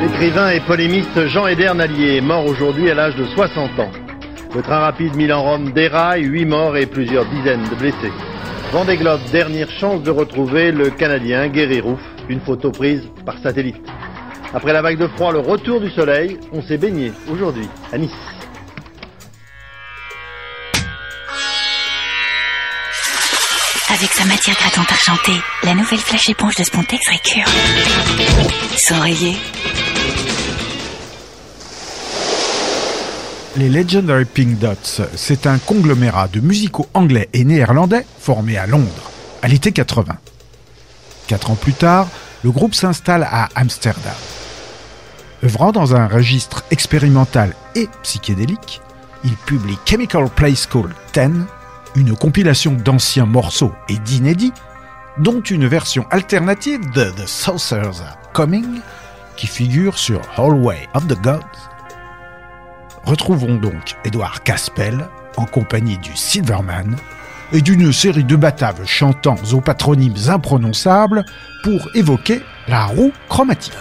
L'écrivain et polémiste Jean Eder Nallier est mort aujourd'hui à l'âge de 60 ans. Le train rapide Milan-Rome déraille, 8 morts et plusieurs dizaines de blessés. Vendée Globe, dernière chance de retrouver le Canadien Guéry Rouf, une photo prise par satellite. Après la vague de froid, le retour du soleil, on s'est baigné aujourd'hui à Nice. Avec sa matière grattante argentée, la nouvelle flash éponge de Spontex récure. Sans rayer. Les Legendary Pink Dots, c'est un conglomérat de musicaux anglais et néerlandais formé à Londres, à l'été 80. Quatre ans plus tard, le groupe s'installe à Amsterdam. Œuvrant dans un registre expérimental et psychédélique, il publie Chemical Play School 10, une compilation d'anciens morceaux et d'inédits, dont une version alternative de The Saucers Are Coming, qui figure sur Hallway of the Gods. Retrouvons donc Edward Caspel en compagnie du Silverman et d'une série de bataves chantant aux patronymes imprononçables pour évoquer la roue chromatique.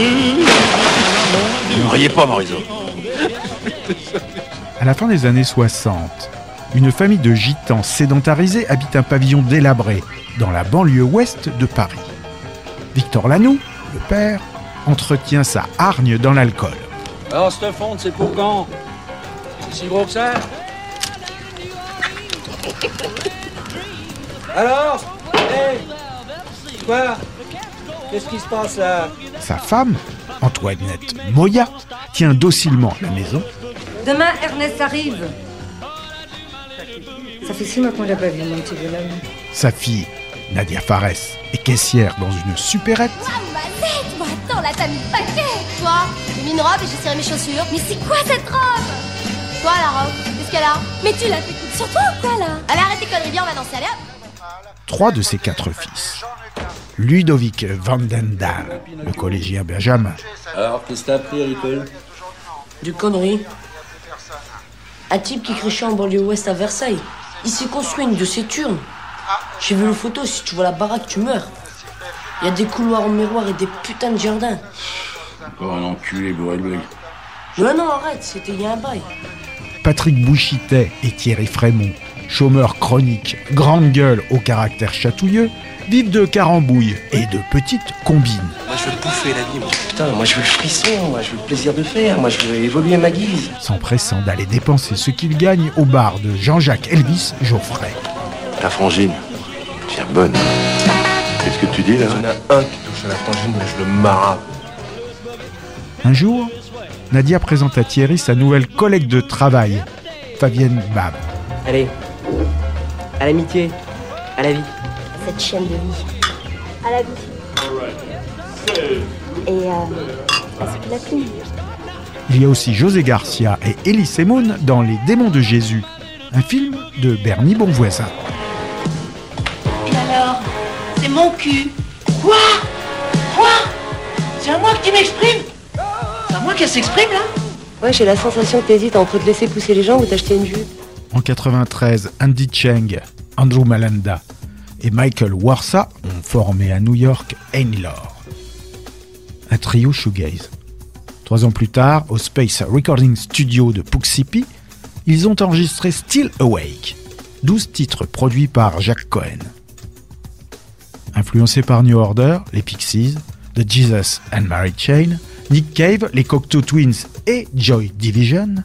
Ne riez pas. À la fin des années 60, une famille de gitans sédentarisés habite un pavillon délabré dans la banlieue ouest de Paris. Victor Lanoux, le père, entretient sa hargne dans l'alcool. Alors, cette fonte, c'est pour quand? C'est si gros que ça? Alors Hé Quoi? Qu'est-ce qui se passe là? Sa femme, Antoinette Moya, tient docilement la maison. Demain, Ernest arrive. Ça fait six mois qu'on l'a pas vu, mon petit bonhomme. Sa fille, Nadia Fares, est caissière dans une supérette. Mazette, moi attends, là t'as mis le paquet Toi, j'ai mis une robe et j'ai serré mes chaussures. Mais c'est quoi cette robe? Toi la robe, qu'est-ce qu'elle a? Mais tu l'as fait sur toi ou quoi là? Allez arrête tes conneries, viens on va danser, allez hop Trois de ses quatre fils. Ludovic Vandendal, le collégien Benjamin. Alors, qu'est-ce que t'as appris à l'école Du connerie. Un type qui crachait en banlieue ouest à Versailles. Il s'est construit une de ses turnes. J'ai vu le photo, si tu vois la baraque, tu meurs. Il y a des couloirs en miroir et des putains de jardins. Oh, un enculé bourré de. Non, non, arrête, c'était il y a un bail. Patrick Bouchitet et Thierry Frémont, chômeurs chroniques, grande gueule au caractère chatouilleux, vivent de carambouilles et de petites combines. Moi je veux bouffer la vie, moi. Putain, moi je veux le frisson, moi je veux le plaisir de faire, moi je veux évoluer ma guise. s'empressant d'aller dépenser ce qu'ils gagnent au bar de Jean-Jacques Elvis Geoffrey. La frangine. Tiens, bonne. Qu'est-ce que tu dis là? Il y en a un qui touche à la frangine, mais je le marape. Un jour, Nadia présente à Thierry sa nouvelle collègue de travail, Fabienne Bab. Allez, à l'amitié, à la vie. Cette chienne de vie. À la vie. Et euh, à ce qu'il a plu. Il y a aussi José Garcia et Elie Semoun dans Les démons de Jésus, un film de Bernie Bonvoisin. Et alors C'est mon cul. Quoi? Quoi? C'est à moi que tu m'exprimes? C'est à moi qu'elle s'exprime là? Ouais, j'ai la sensation que t'hésites entre te laisser pousser les jambes ou t'acheter une jupe. En 93, Andy Cheng, Andrew Malanda et Michael Warsa ont formé à New York Ainlor, un trio shoegaze. Trois ans plus tard, au Space Recording Studio de Poughkeepsie, ils ont enregistré Still Awake, 12 titres produits par Jacques Cohen. Influencés par New Order, les Pixies, The Jesus and Mary Chain, Nick Cave, les Cocteau Twins et Joy Division,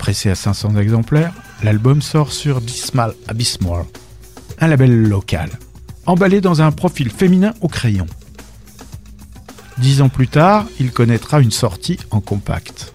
Pressé à 500 exemplaires, l'album sort sur Dismal Abyssmore, un label local, emballé dans un profil féminin au crayon. Dix ans plus tard, il connaîtra une sortie en compact.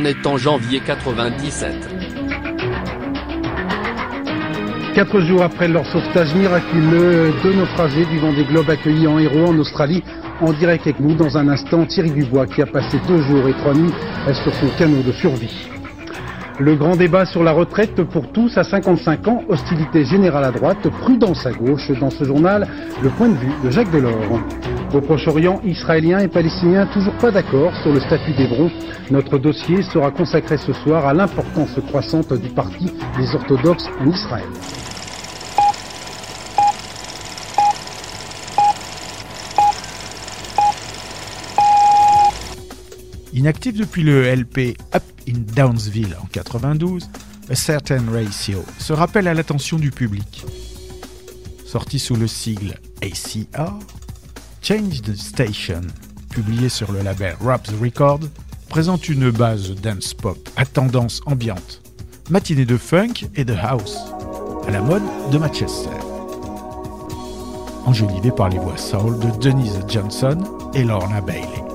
On est en janvier 97. Quatre jours après leur sauvetage miraculeux, deux naufragés du Vendée Globe accueillis en héros en Australie, en direct avec nous dans un instant, Thierry Dubois qui a passé deux jours et trois nuits sur son canot de survie. Le grand débat sur la retraite pour tous à 55 ans, hostilité générale à droite, prudence à gauche. Dans ce journal, le point de vue de Jacques Delors. Au Proche-Orient, Israéliens et Palestiniens toujours pas d'accord sur le statut d'Hébron. Notre dossier sera consacré ce soir à l'importance croissante du parti des orthodoxes en Israël. Inactif depuis le LP Up in Downsville en 92, A Certain Ratio se rappelle à l'attention du public. Sorti sous le sigle ACR, Change the Station, publié sur le label Raps Records, présente une base dance pop à tendance ambiante, matinée de funk et de house, à la mode de Manchester. Enjolivé par les voix soul de Denise Johnson et Lorna Bailey.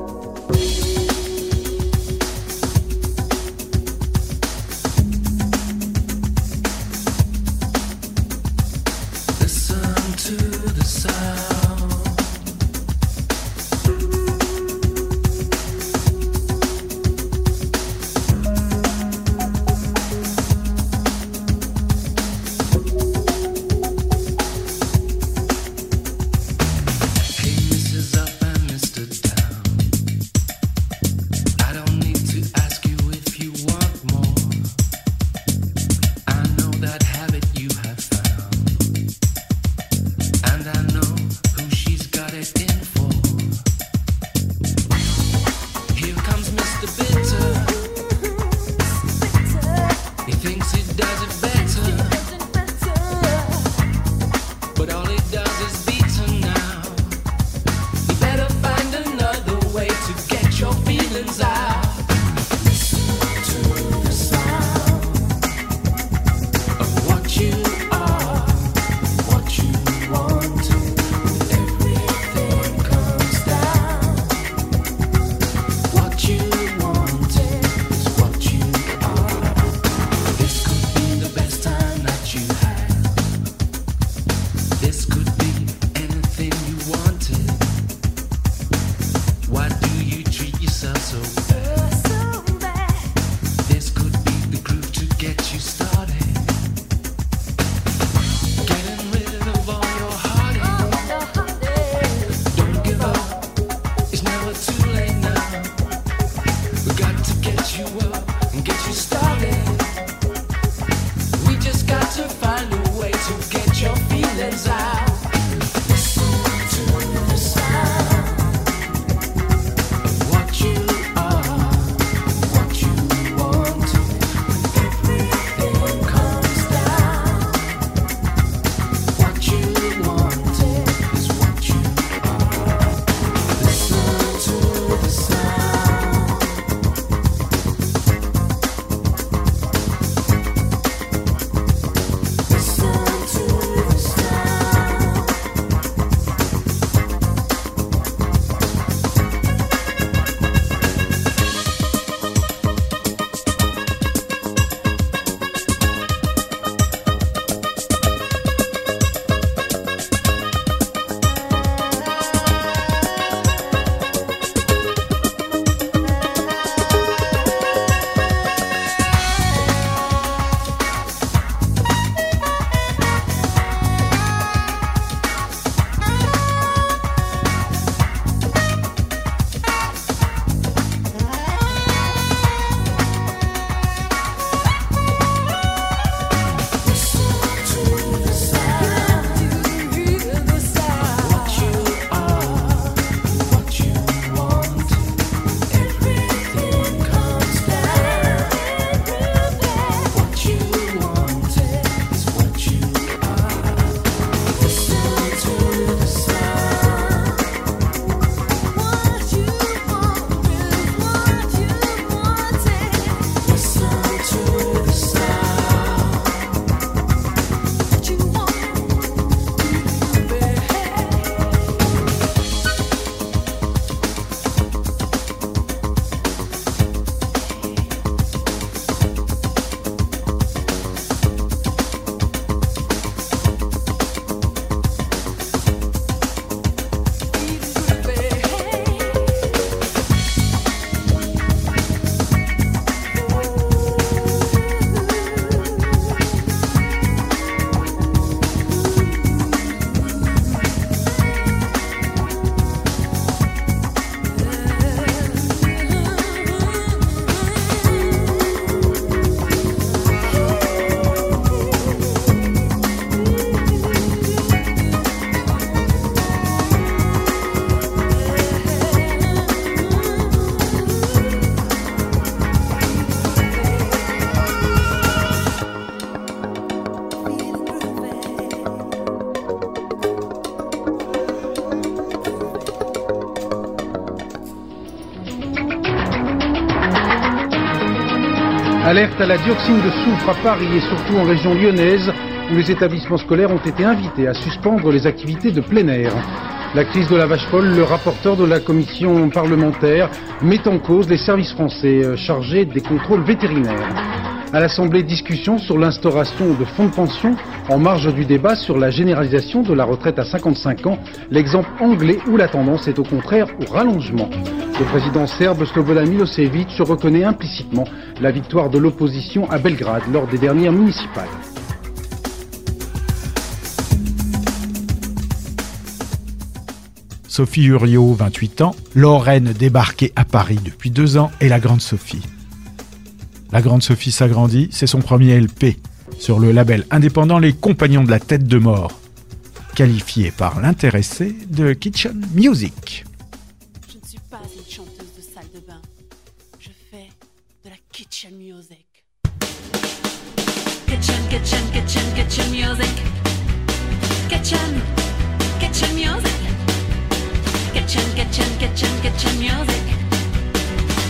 Alerte à la dioxine de soufre à Paris et surtout en région lyonnaise, où les établissements scolaires ont été invités à suspendre les activités de plein air. La crise de la vache folle, le rapporteur de la commission parlementaire met en cause les services français euh, chargés des contrôles vétérinaires. À l'Assemblée, discussion sur l'instauration de fonds de pension en marge du débat sur la généralisation de la retraite à 55 ans, l'exemple anglais où la tendance est au contraire au rallongement. Le président serbe Slobodan Milosevic reconnaît implicitement la victoire de l'opposition à Belgrade lors des dernières municipales. Sophie Uriot, 28 ans, Lorraine débarquée à Paris depuis deux ans et la Grande Sophie. La Grande Sophie s'agrandit, c'est son premier LP, sur le label indépendant Les Compagnons de la Tête de Mort, qualifié par l'intéressé de Kitchen Music. Je ne suis pas une chanteuse de salle de bain. Je fais de la kitchen music. Kitchen, kitchen, kitchen, kitchen music. Kitchen, kitchen music. Kitchen, kitchen, kitchen, kitchen music.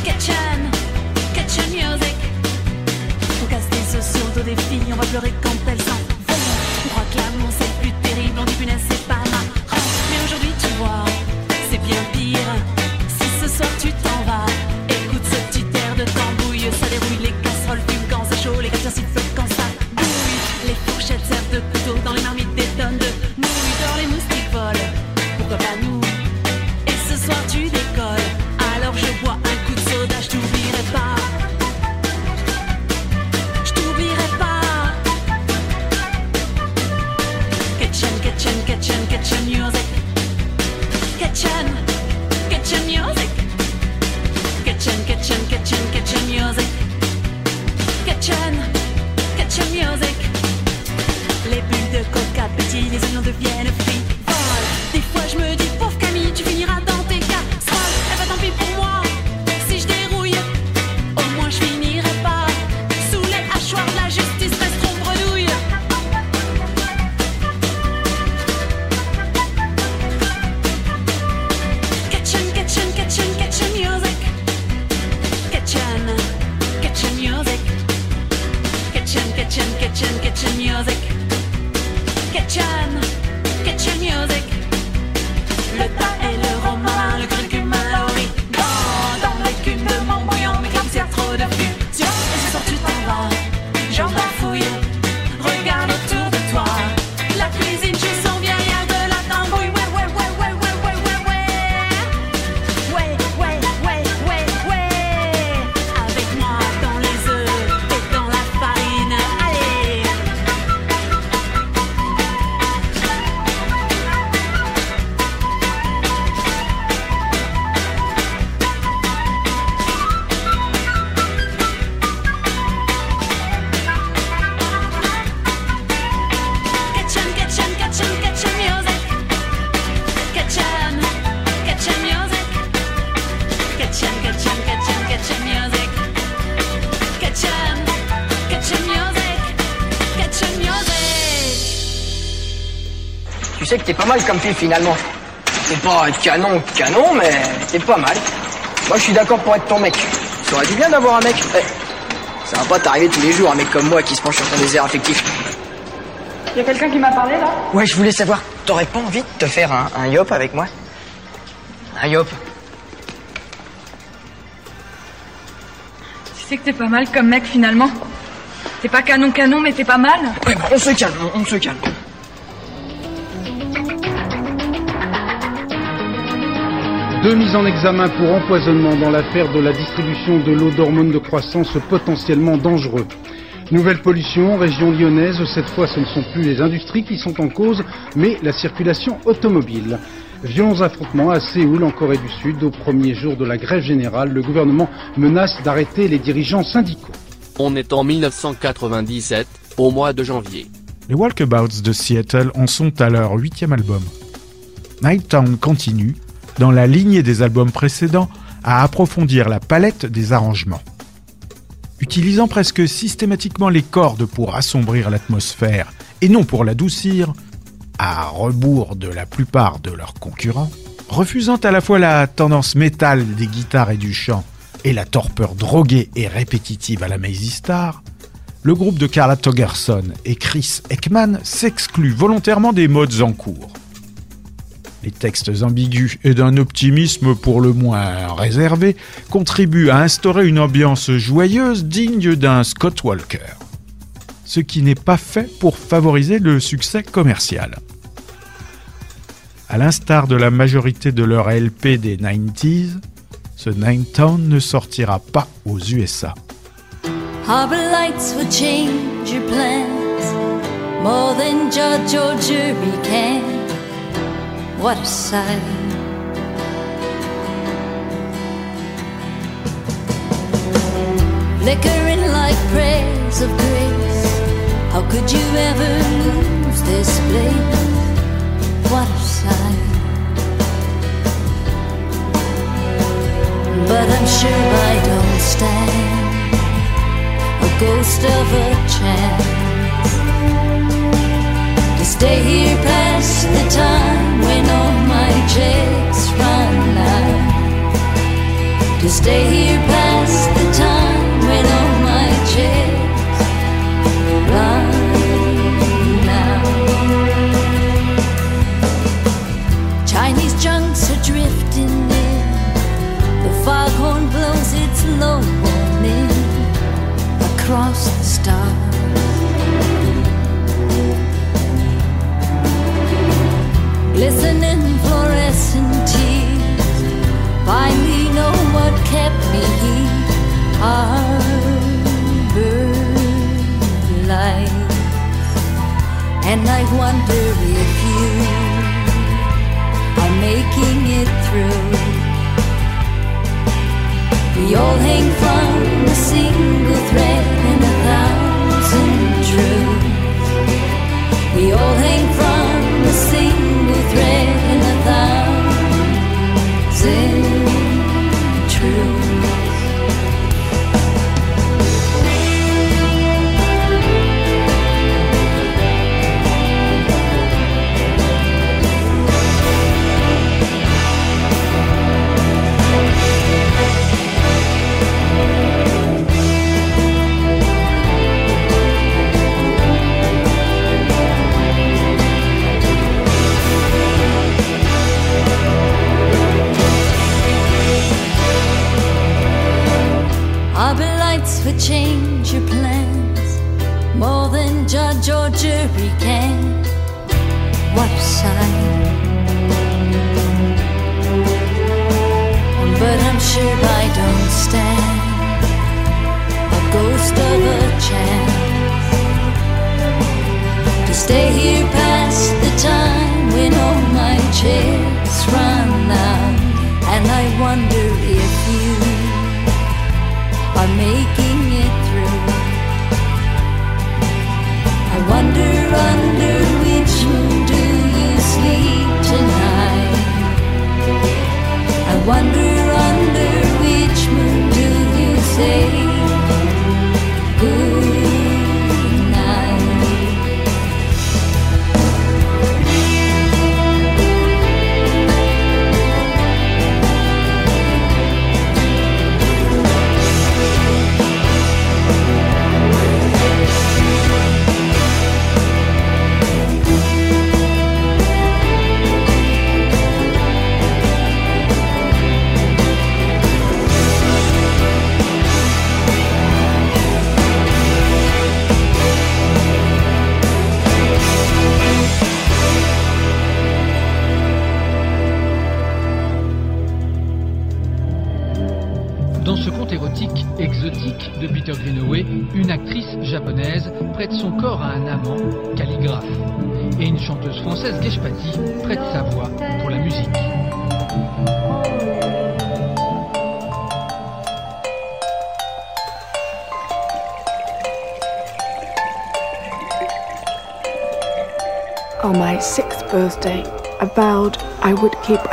Kitchen, kitchen music. Dos des filles, on va pleurer quand elles s'en mal comme fille finalement. T'es pas canon, canon, mais t'es pas mal. Moi je suis d'accord pour être ton mec. Ça aurait du bien d'avoir un mec. Eh, ça va pas t'arriver tous les jours un mec comme moi qui se penche sur ton désert affectif. Y a quelqu'un qui m'a parlé là? Ouais, je voulais savoir, t'aurais pas envie de te faire un, un yop avec moi? Un yop? Tu sais que t'es pas mal comme mec finalement. T'es pas canon canon mais t'es pas mal. Ouais, bah, on se calme, on, on se calme. Deux mises en examen pour empoisonnement dans l'affaire de la distribution de l'eau d'hormones de croissance potentiellement dangereux. Nouvelle pollution, région lyonnaise, cette fois ce ne sont plus les industries qui sont en cause, mais la circulation automobile. Violents affrontements à Séoul, en Corée du Sud, au premier jour de la grève générale, le gouvernement menace d'arrêter les dirigeants syndicaux. On est en 1997, au mois de janvier. Les Walkabouts de Seattle en sont à leur huitième album. Nighttown continue, dans la lignée des albums précédents, à approfondir la palette des arrangements. Utilisant presque systématiquement les cordes pour assombrir l'atmosphère et non pour l'adoucir, à rebours de la plupart de leurs concurrents, refusant à la fois la tendance métal des guitares et du chant et la torpeur droguée et répétitive à la Maisy Star, le groupe de Carla Togerson et Chris Ekman s'exclut volontairement des modes en cours. Les textes ambigus et d'un optimisme pour le moins réservé contribuent à instaurer une ambiance joyeuse digne d'un Scott Walker. Ce qui n'est pas fait pour favoriser le succès commercial. À l'instar de la majorité de leurs LP des 90s, ce Nine Town ne sortira pas aux USA. What a sight. Flickering like prayers of grace. How could you ever lose this place? What a sight. But I'm sure I don't stand a ghost of a chance to stay here past the time all run out. To stay here past the time when all my checks run out. Chinese junks are drifting in. The foghorn blows its low warning across the stars. Glistening Harbor lights, and I wonder if you are making it through. We all hang from a single Lights would change your plans more than judge or jury can. What a sight! But I'm sure I don't stand a ghost of a chance to stay here past the time when all my checks run out, and I wonder if you are making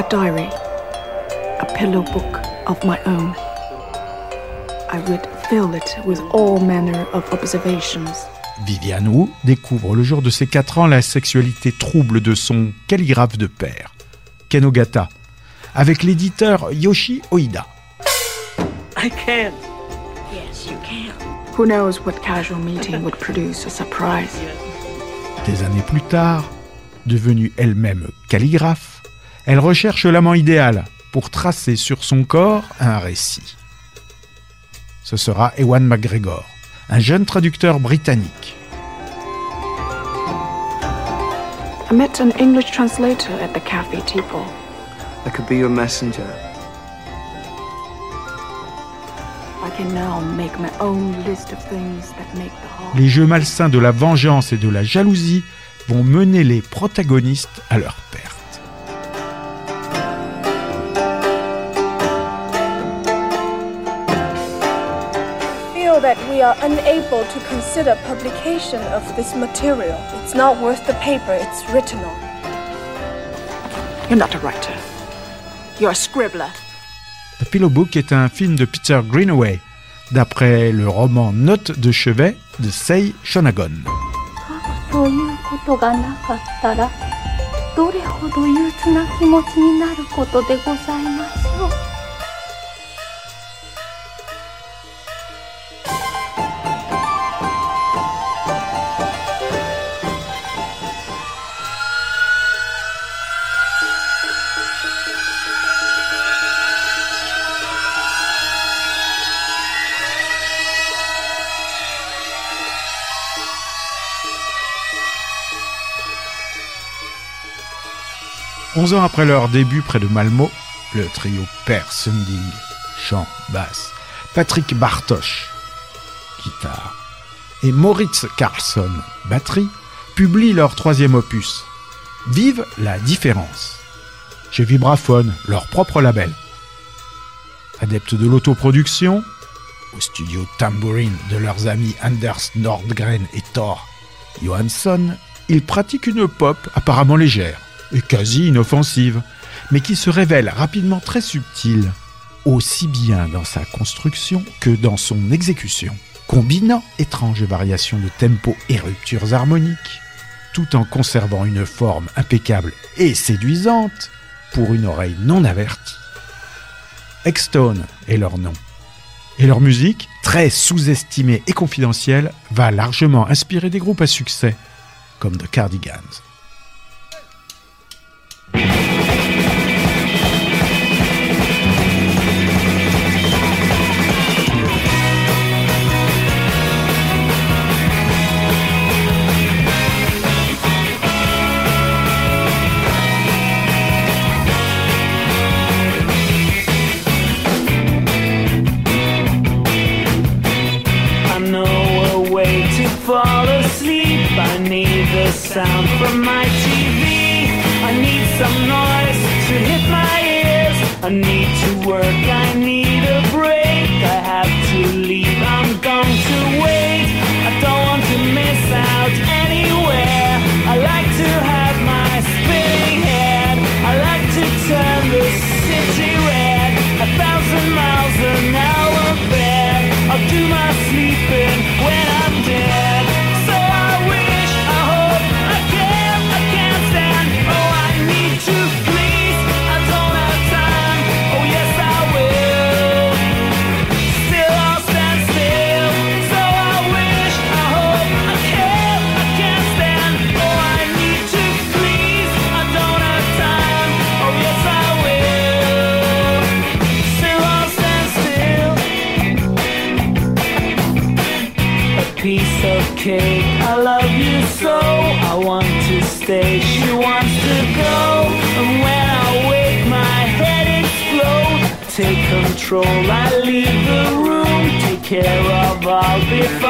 a diary, a pillow book of my own. I would fill it with all manner of observations. Viviane Wu découvre le jour de ses 4 ans la sexualité trouble de son calligraphe de père, Ken Ogata, avec l'éditeur Yoshi Oida. I can't. Yes, you can. Who knows what casual meeting would produce a surprise? Des années plus tard, devenue elle-même calligraphe, elle recherche l'amant idéal pour tracer sur son corps un récit. Ce sera Ewan McGregor, un jeune traducteur britannique. I met an English translator at the cafe Teapot. I could be your messenger. I can now make my own list of things that make the heart. Les jeux malsains de la vengeance et de la jalousie vont mener les protagonistes à leur perte. That we are unable to consider publication of this material. It's not worth the paper it's written on. You're not a writer. You're a scribbler. The Pillow Book est un film de Peter Greenaway, d'après le roman Note de chevet de Sei Shonagon. 11 ans après leur début près de Malmo, le trio perd Sunding, chant, basse, Patrick Bartosch, guitare, et Moritz Carlson, batterie, publient leur troisième opus, Vive la différence, chez Vibraphone, leur propre label. Adeptes de l'autoproduction, au studio Tambourine de leurs amis Anders Nordgren et Thor Johansson, ils pratiquent une pop apparemment légère et quasi inoffensive, mais qui se révèle rapidement très subtile, aussi bien dans sa construction que dans son exécution, combinant étranges variations de tempo et ruptures harmoniques, tout en conservant une forme impeccable et séduisante pour une oreille non avertie. Extone est leur nom. Et leur musique, très sous-estimée et confidentielle, va largement inspirer des groupes à succès, comme The Cardigans. I need to work. I need a break. I have to leave. I'm going to wait. I don't want to miss out of all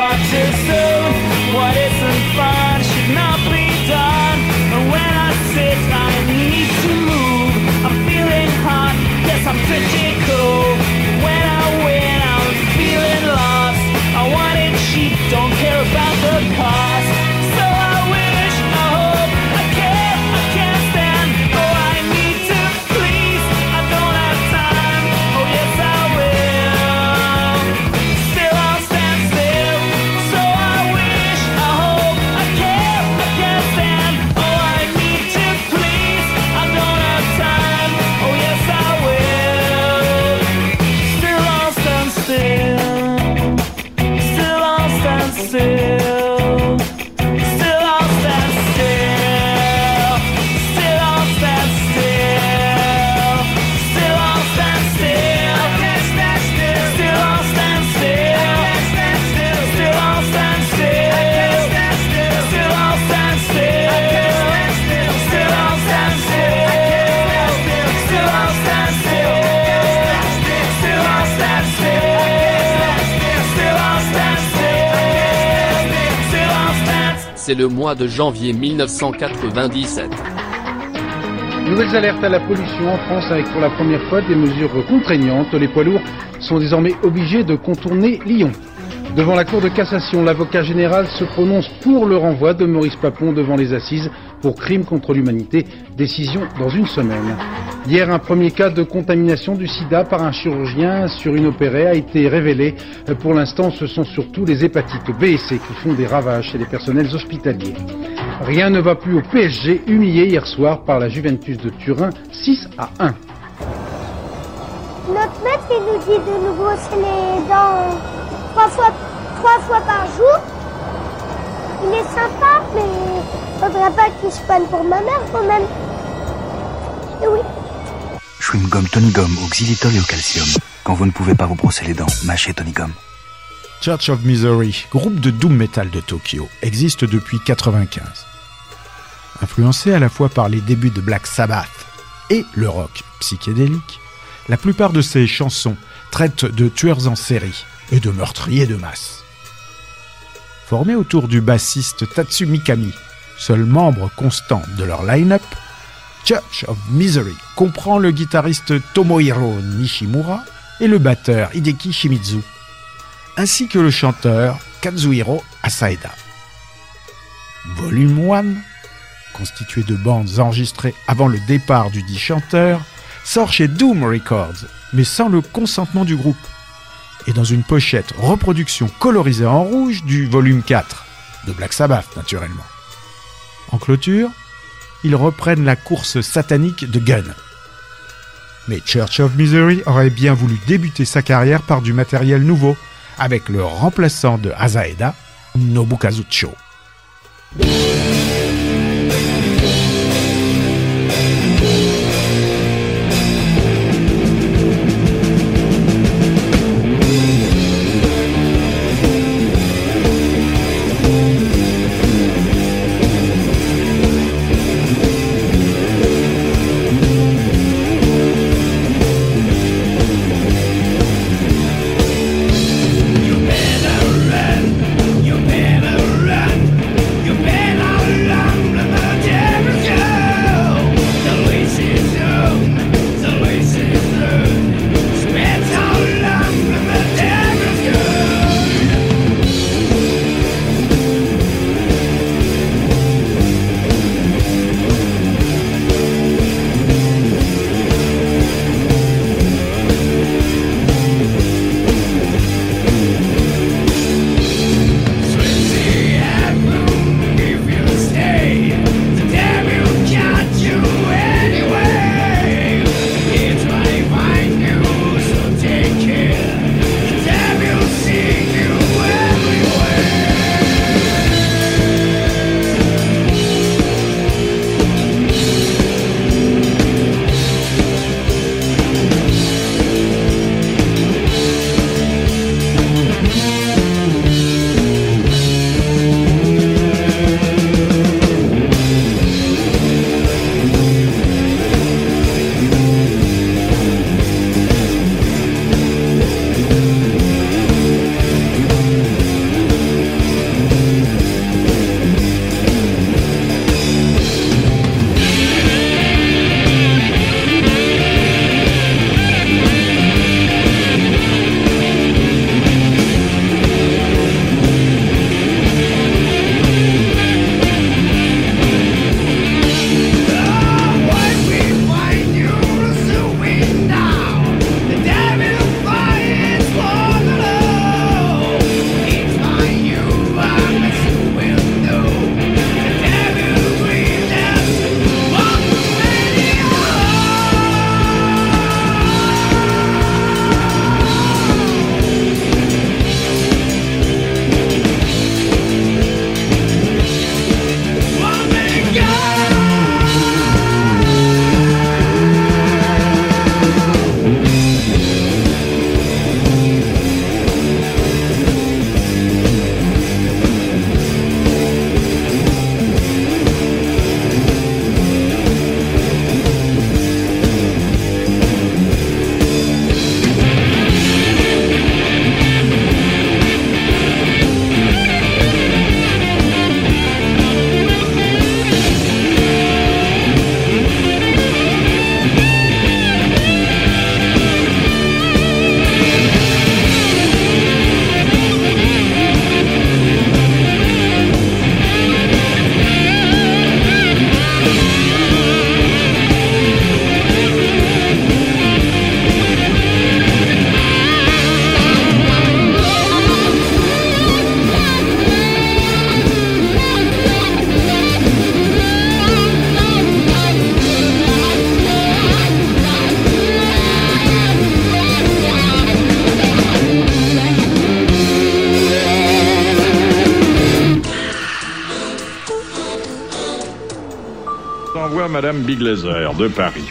c'est le mois de janvier 1997. Nouvelles alertes à la pollution en France avec pour la première fois des mesures contraignantes. Les poids lourds sont désormais obligés de contourner Lyon. Devant la Cour de cassation, l'avocat général se prononce pour le renvoi de Maurice Papon devant les assises pour crime contre l'humanité. Décision dans une semaine. Hier, un premier cas de contamination du sida par un chirurgien sur une opérée a été révélé. Pour l'instant, ce sont surtout les hépatites B et C qui font des ravages chez les personnels hospitaliers. Rien ne va plus au PSG, humilié hier soir par la Juventus de Turin, 6 à 1. Notre maître, il nous dit de nous brosser les dents trois fois, trois fois par jour. Il est sympa, mais faudrait pas qu'il se prenne pour ma mère quand même. Et oui. Chewing-gum Tony Gum au xylitol et au calcium. Quand vous ne pouvez pas vous brosser les dents, mâchez Tony Gum. Church of Misery, groupe de doom metal de Tokyo, existe depuis 95. Influencé à la fois par les débuts de Black Sabbath et le rock psychédélique, la plupart de ses chansons traitent de tueurs en série et de meurtriers de masse. Formé autour du bassiste Tatsu Mikami, seul membre constant de leur line-up, Church of Misery comprend le guitariste Tomohiro Nishimura et le batteur Hideki Shimizu, ainsi que le chanteur Kazuhiro Asaeda. Volume 1, constitué de bandes enregistrées avant le départ du dit chanteur, sort chez Doom Records, mais sans le consentement du groupe, et dans une pochette reproduction colorisée en rouge du volume 4, de Black Sabbath naturellement. En clôture, ils reprennent la course satanique de Gun. Mais Church of Misery aurait bien voulu débuter sa carrière par du matériel nouveau, avec le remplaçant de Azaeda, Nobukazucho. De Paris.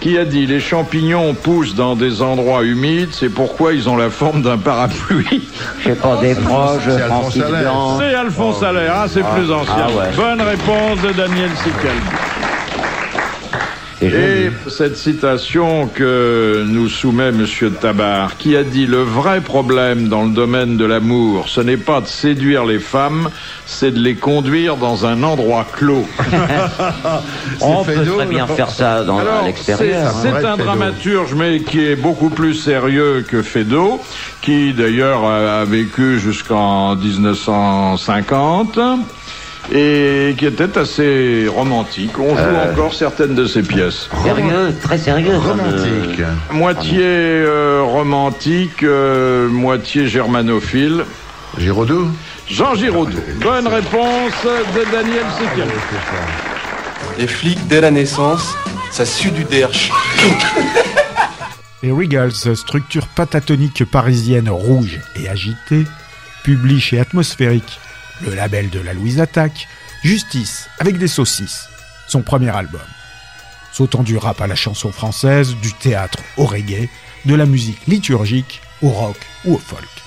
Qui a dit les champignons poussent dans des endroits humides, c'est pourquoi ils ont la forme d'un parapluie. C'est pas des proches, C'est Francis Blanc. C'est Alphonse Allaire, ah, c'est Ah. plus ancien. Ah ouais. Bonne réponse de Daniel Sical. Et cette citation que nous soumet Monsieur Tabar, qui a dit le vrai problème dans le domaine de l'amour, ce n'est pas de séduire les femmes, c'est de les conduire dans un endroit clos. On peut très bien faire ça dans, à l'extérieur. C'est hein. un dramaturge, mais qui est beaucoup plus sérieux que Feydeau, qui d'ailleurs a, vécu jusqu'en 1950 et qui était assez romantique. On joue Euh. encore certaines de ses pièces. Sérieux, très sérieux. comme, euh, Romantique. Moitié euh, romantique, euh, moitié germanophile. Giraudot Jean Giraudot. Bonne réponse de Daniel Sekel. Les flics, dès la naissance, ça sue du derche. Les Regals, structure patatonique parisienne rouge et agitée, publie chez Atmosphérique, le label de la Louise Attaque, Justice avec des saucisses, son premier album. Sautant du rap à la chanson française, du théâtre au reggae, de la musique liturgique au rock ou au folk.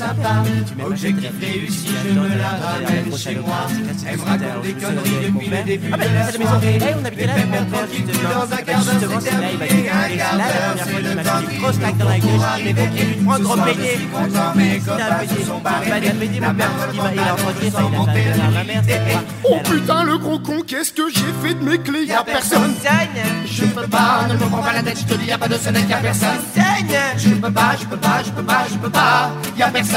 Sympa. Objectif réussi, je me la ramène chez moi. Elle me raconte des conneries depuis le début de la soirée. on habitait là, dans un quart d'heure, c'est terminé. Un quart d'heure, c'est qu'il le temps qu'il grosse claque dans la gueule, pour arriver. fait une trois Ce gros suis content, mes copains se sont barrés. Pédé, La il a demande il a monter la mère, quoi Oh putain, le gros con, qu'est-ce que j'ai fait de mes clés? Y'a personne. Je peux pas, ne me prends pas la tête, je te dis, y'a pas de sonnette, y'a personne. Je peux pas, je peux pas, je peux pas, je peux pas, y'a personne.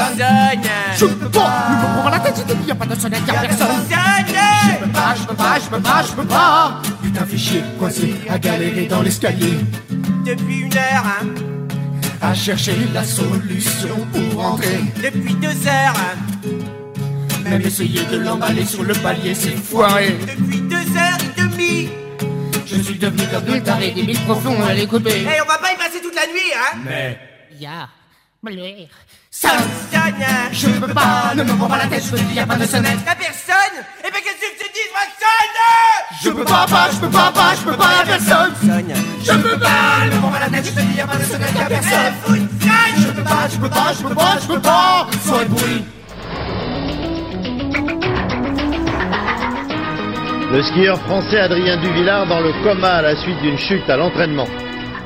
Je peux pas, ne me prends la tête, je te dis, y'a pas de sonnette, y'a personne. Je peux pas, je peux pas, je peux pas, je peux pas. Putain, fais chier, coincé, à galérer dans l'escalier. Depuis une heure, hein. À chercher la solution pour rentrer. Depuis deux heures, Même essayer de l'emballer sur le palier, c'est foiré. Depuis deux heures et demie. Je suis devenu comme le taré des mille profonds à l'écouter. Eh, on va pas y passer toute la nuit, hein Mais Ya. Ça, je peux pas, ne me prends pas la tête, je te dis, y'a pas de sonnette. Y'a personne Eh ben qu'est-ce que tu dis, moi, sonne Je peux pas, pas, je peux pas, pas, je peux pas, y'a personne. Je peux pas, ne me prends pas la tête, je te dis, pas de sonnette, y'a personne. Je peux pas, je peux pas, je peux pas, je peux pas. Sois bruit. Le skieur français Adrien Duvillard dans le coma à la suite d'une chute à l'entraînement.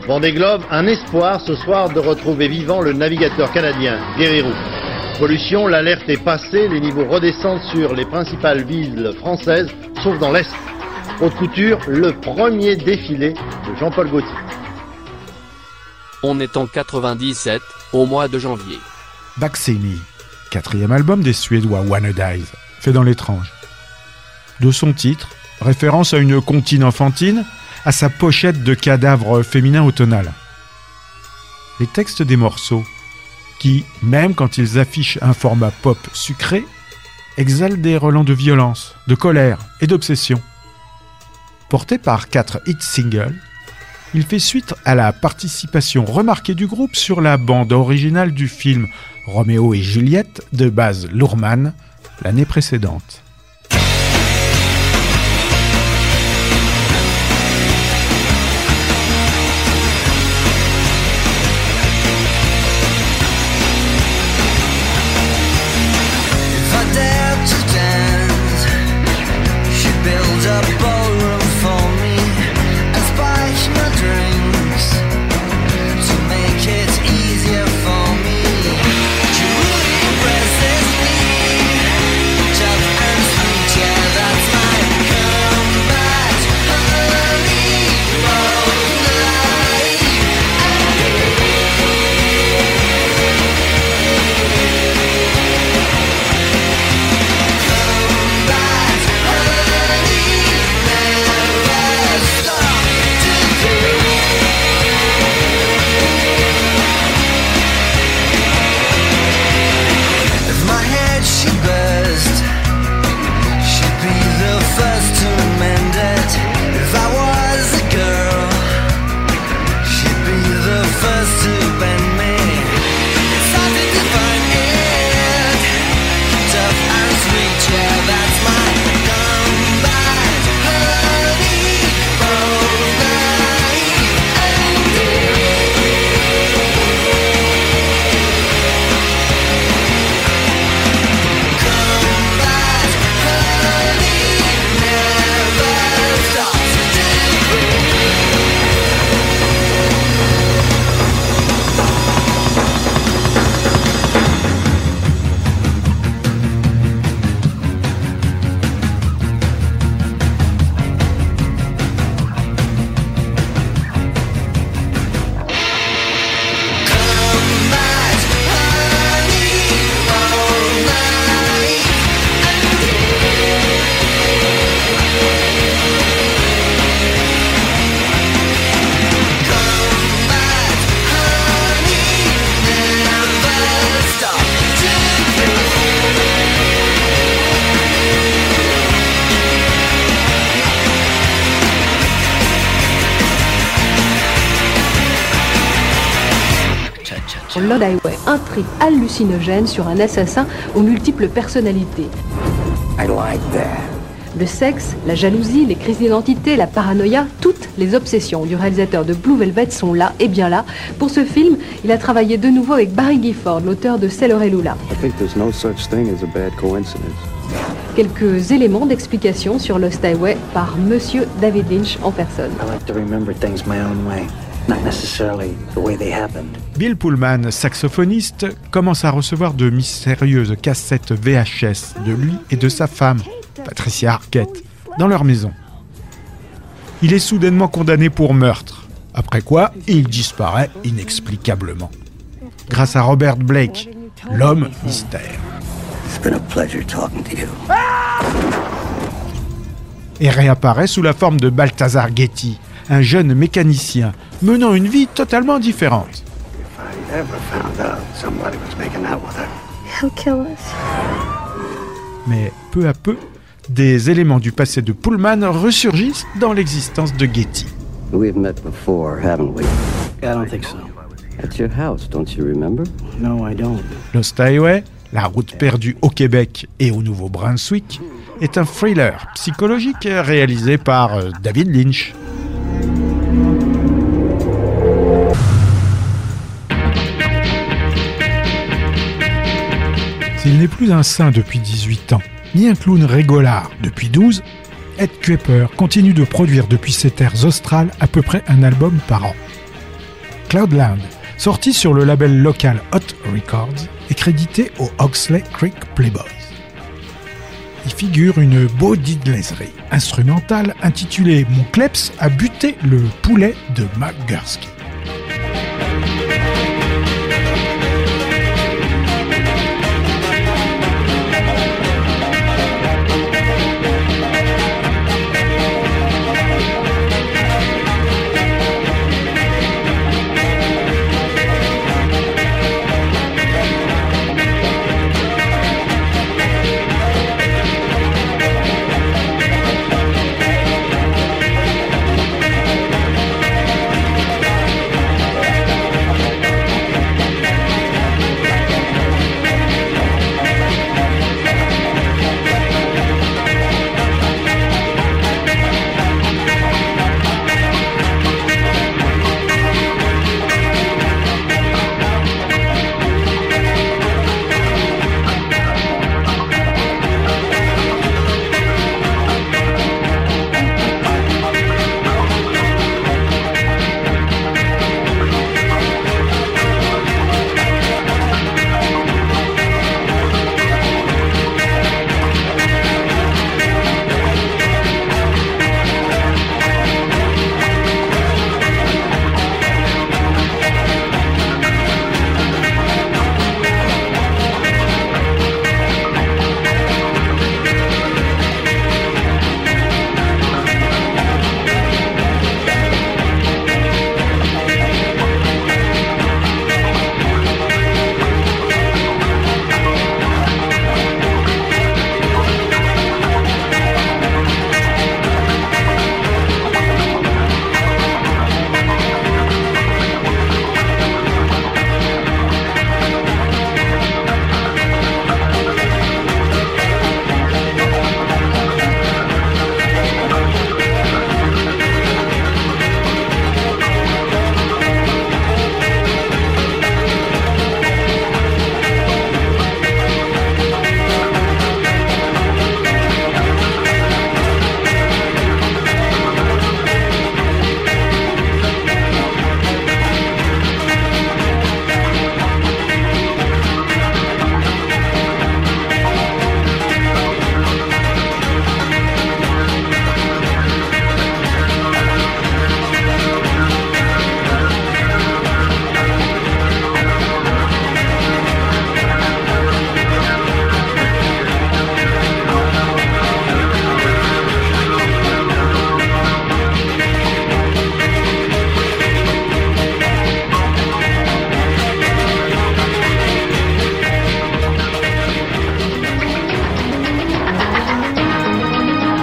Vendée Globe, un espoir ce soir de retrouver vivant le navigateur canadien Guerrero. Pollution, l'alerte est passée, les niveaux redescendent sur les principales villes françaises, sauf dans l'Est. Haute couture, le premier défilé de Jean-Paul Gaultier. On est en 97, au mois de janvier. Baksemi, quatrième album des Suédois Wanna Dies, fait dans l'étrange. De son titre, référence à une comptine enfantine, à sa pochette de cadavres féminins automnal. Les textes des morceaux, qui, même quand ils affichent un format pop sucré, exhalent des relents de violence, de colère et d'obsession. Porté par quatre hit singles, il fait suite à la participation remarquée du groupe sur la bande originale du film Roméo et Juliette de Baz Luhrmann l'année précédente. Lord Highway, un trip hallucinogène sur un assassin aux multiples personnalités. I like that. Le sexe, la jalousie, les crises d'identité, la paranoïa, toutes les obsessions du réalisateur de Blue Velvet sont là et bien là. Pour ce film, il a travaillé de nouveau avec Barry Gifford, l'auteur de Sailor et Lula. I think there's no such thing as a bad coincidence. Quelques éléments d'explication sur Lost Highway par Monsieur David Lynch en personne. I like to remember things my own way, not necessarily the way they happened. Bill Pullman, saxophoniste, commence à recevoir de mystérieuses cassettes VHS de lui et de sa femme, Patricia Arquette, dans leur maison. Il est soudainement condamné pour meurtre, après quoi il disparaît inexplicablement. Grâce à Robert Blake, l'homme mystère. Et réapparaît sous la forme de Balthazar Getty, un jeune mécanicien menant une vie totalement différente. If I ever found out somebody was making out with her, He'll kill us. Mais peu à peu, des éléments du passé de Pullman ressurgissent dans l'existence de Getty. we've met before, haven't we? I don't think so. At your house, don't you remember? No, I don't. Lost Highway, la route perdue au Québec et au Nouveau-Brunswick, est un thriller psychologique réalisé par euh, David Lynch. N'est plus un saint depuis 18 ans, ni un clown régolard depuis 12, Ed Kuepper continue de produire depuis ses terres australes à peu près un album par an. Cloudland, sorti sur le label local Hot Records, est crédité au Oxley Creek Playboys. Y figure une bodydlaiserie instrumentale intitulée Mon Kleps a buté le poulet de McGursky.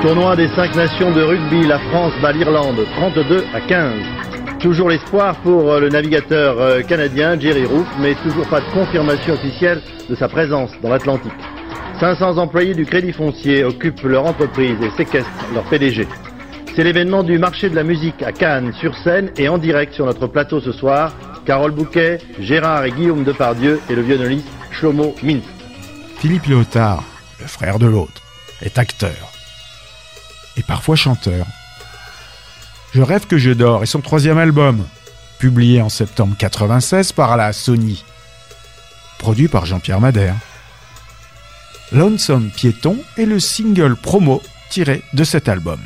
Tournoi des cinq nations de rugby, la France bat l'Irlande 32 à 15. Toujours l'espoir pour euh, le navigateur euh, canadien Jerry Roof, mais toujours pas de confirmation officielle de sa présence dans l'Atlantique. 500 employés du Crédit Foncier occupent leur entreprise et séquestrent leur PDG. C'est l'événement du marché de la musique à Cannes, sur scène et en direct sur notre plateau ce soir. Carole Bouquet, Gérard et Guillaume Depardieu et le violoniste Shlomo Mintz. Philippe Léotard, le frère de l'autre, est acteur. Et parfois chanteur. Je rêve que je dors est son troisième album, publié en septembre 96 par la Sony. Produit par Jean-Pierre Madère. Lonesome Piéton est le single promo tiré de cet album.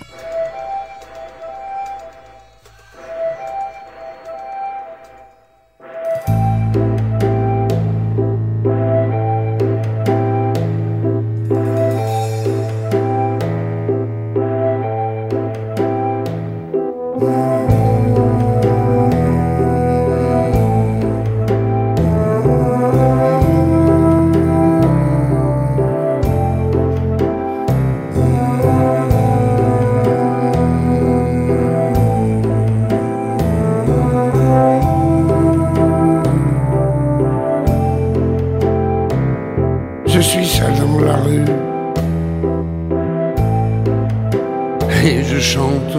Et je chante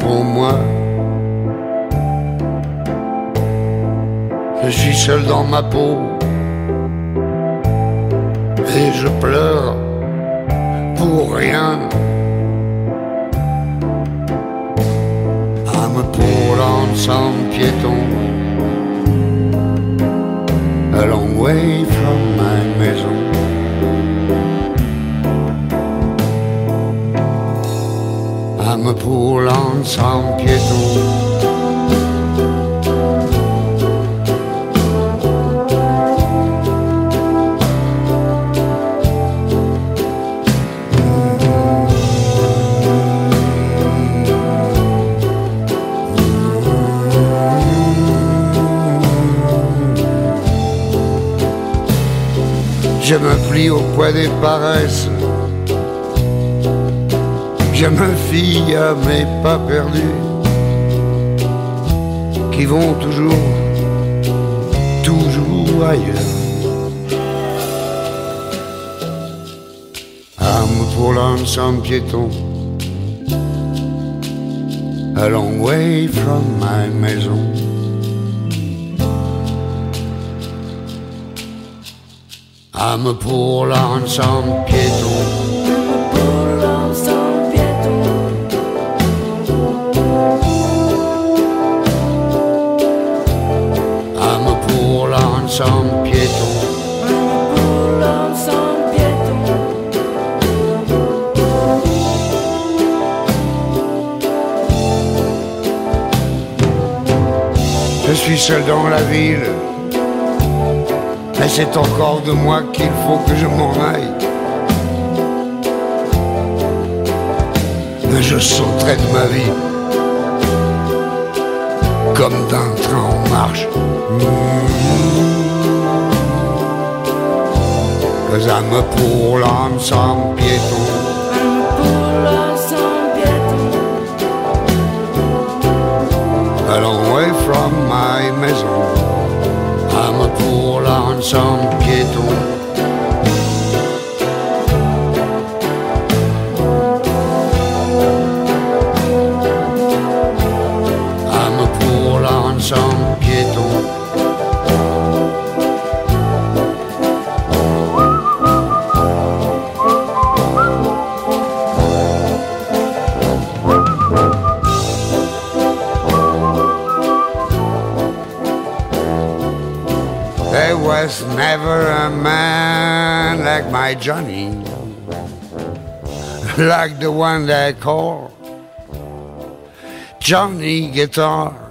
pour moi. Je suis seul dans ma peau et je pleure pour rien. I'm a poor lonesome piéton, a long way from A poor lonesome piéton. Je me plie au poids des paresses. Je me fie à mes pas perdus qui vont toujours, toujours ailleurs. Âme pour lonesome piéton, a long way from my maison. A poor lonesome piéton. Je suis seul dans la ville. Mais c'est encore de moi qu'il faut que je m'en aille. Mais je sauterai de ma vie comme d'un train en marche. Cause I'm a poor lonesome piéton. Poor lonesome piéton. Was never a man like my Johnny, like the one they call Johnny Guitar.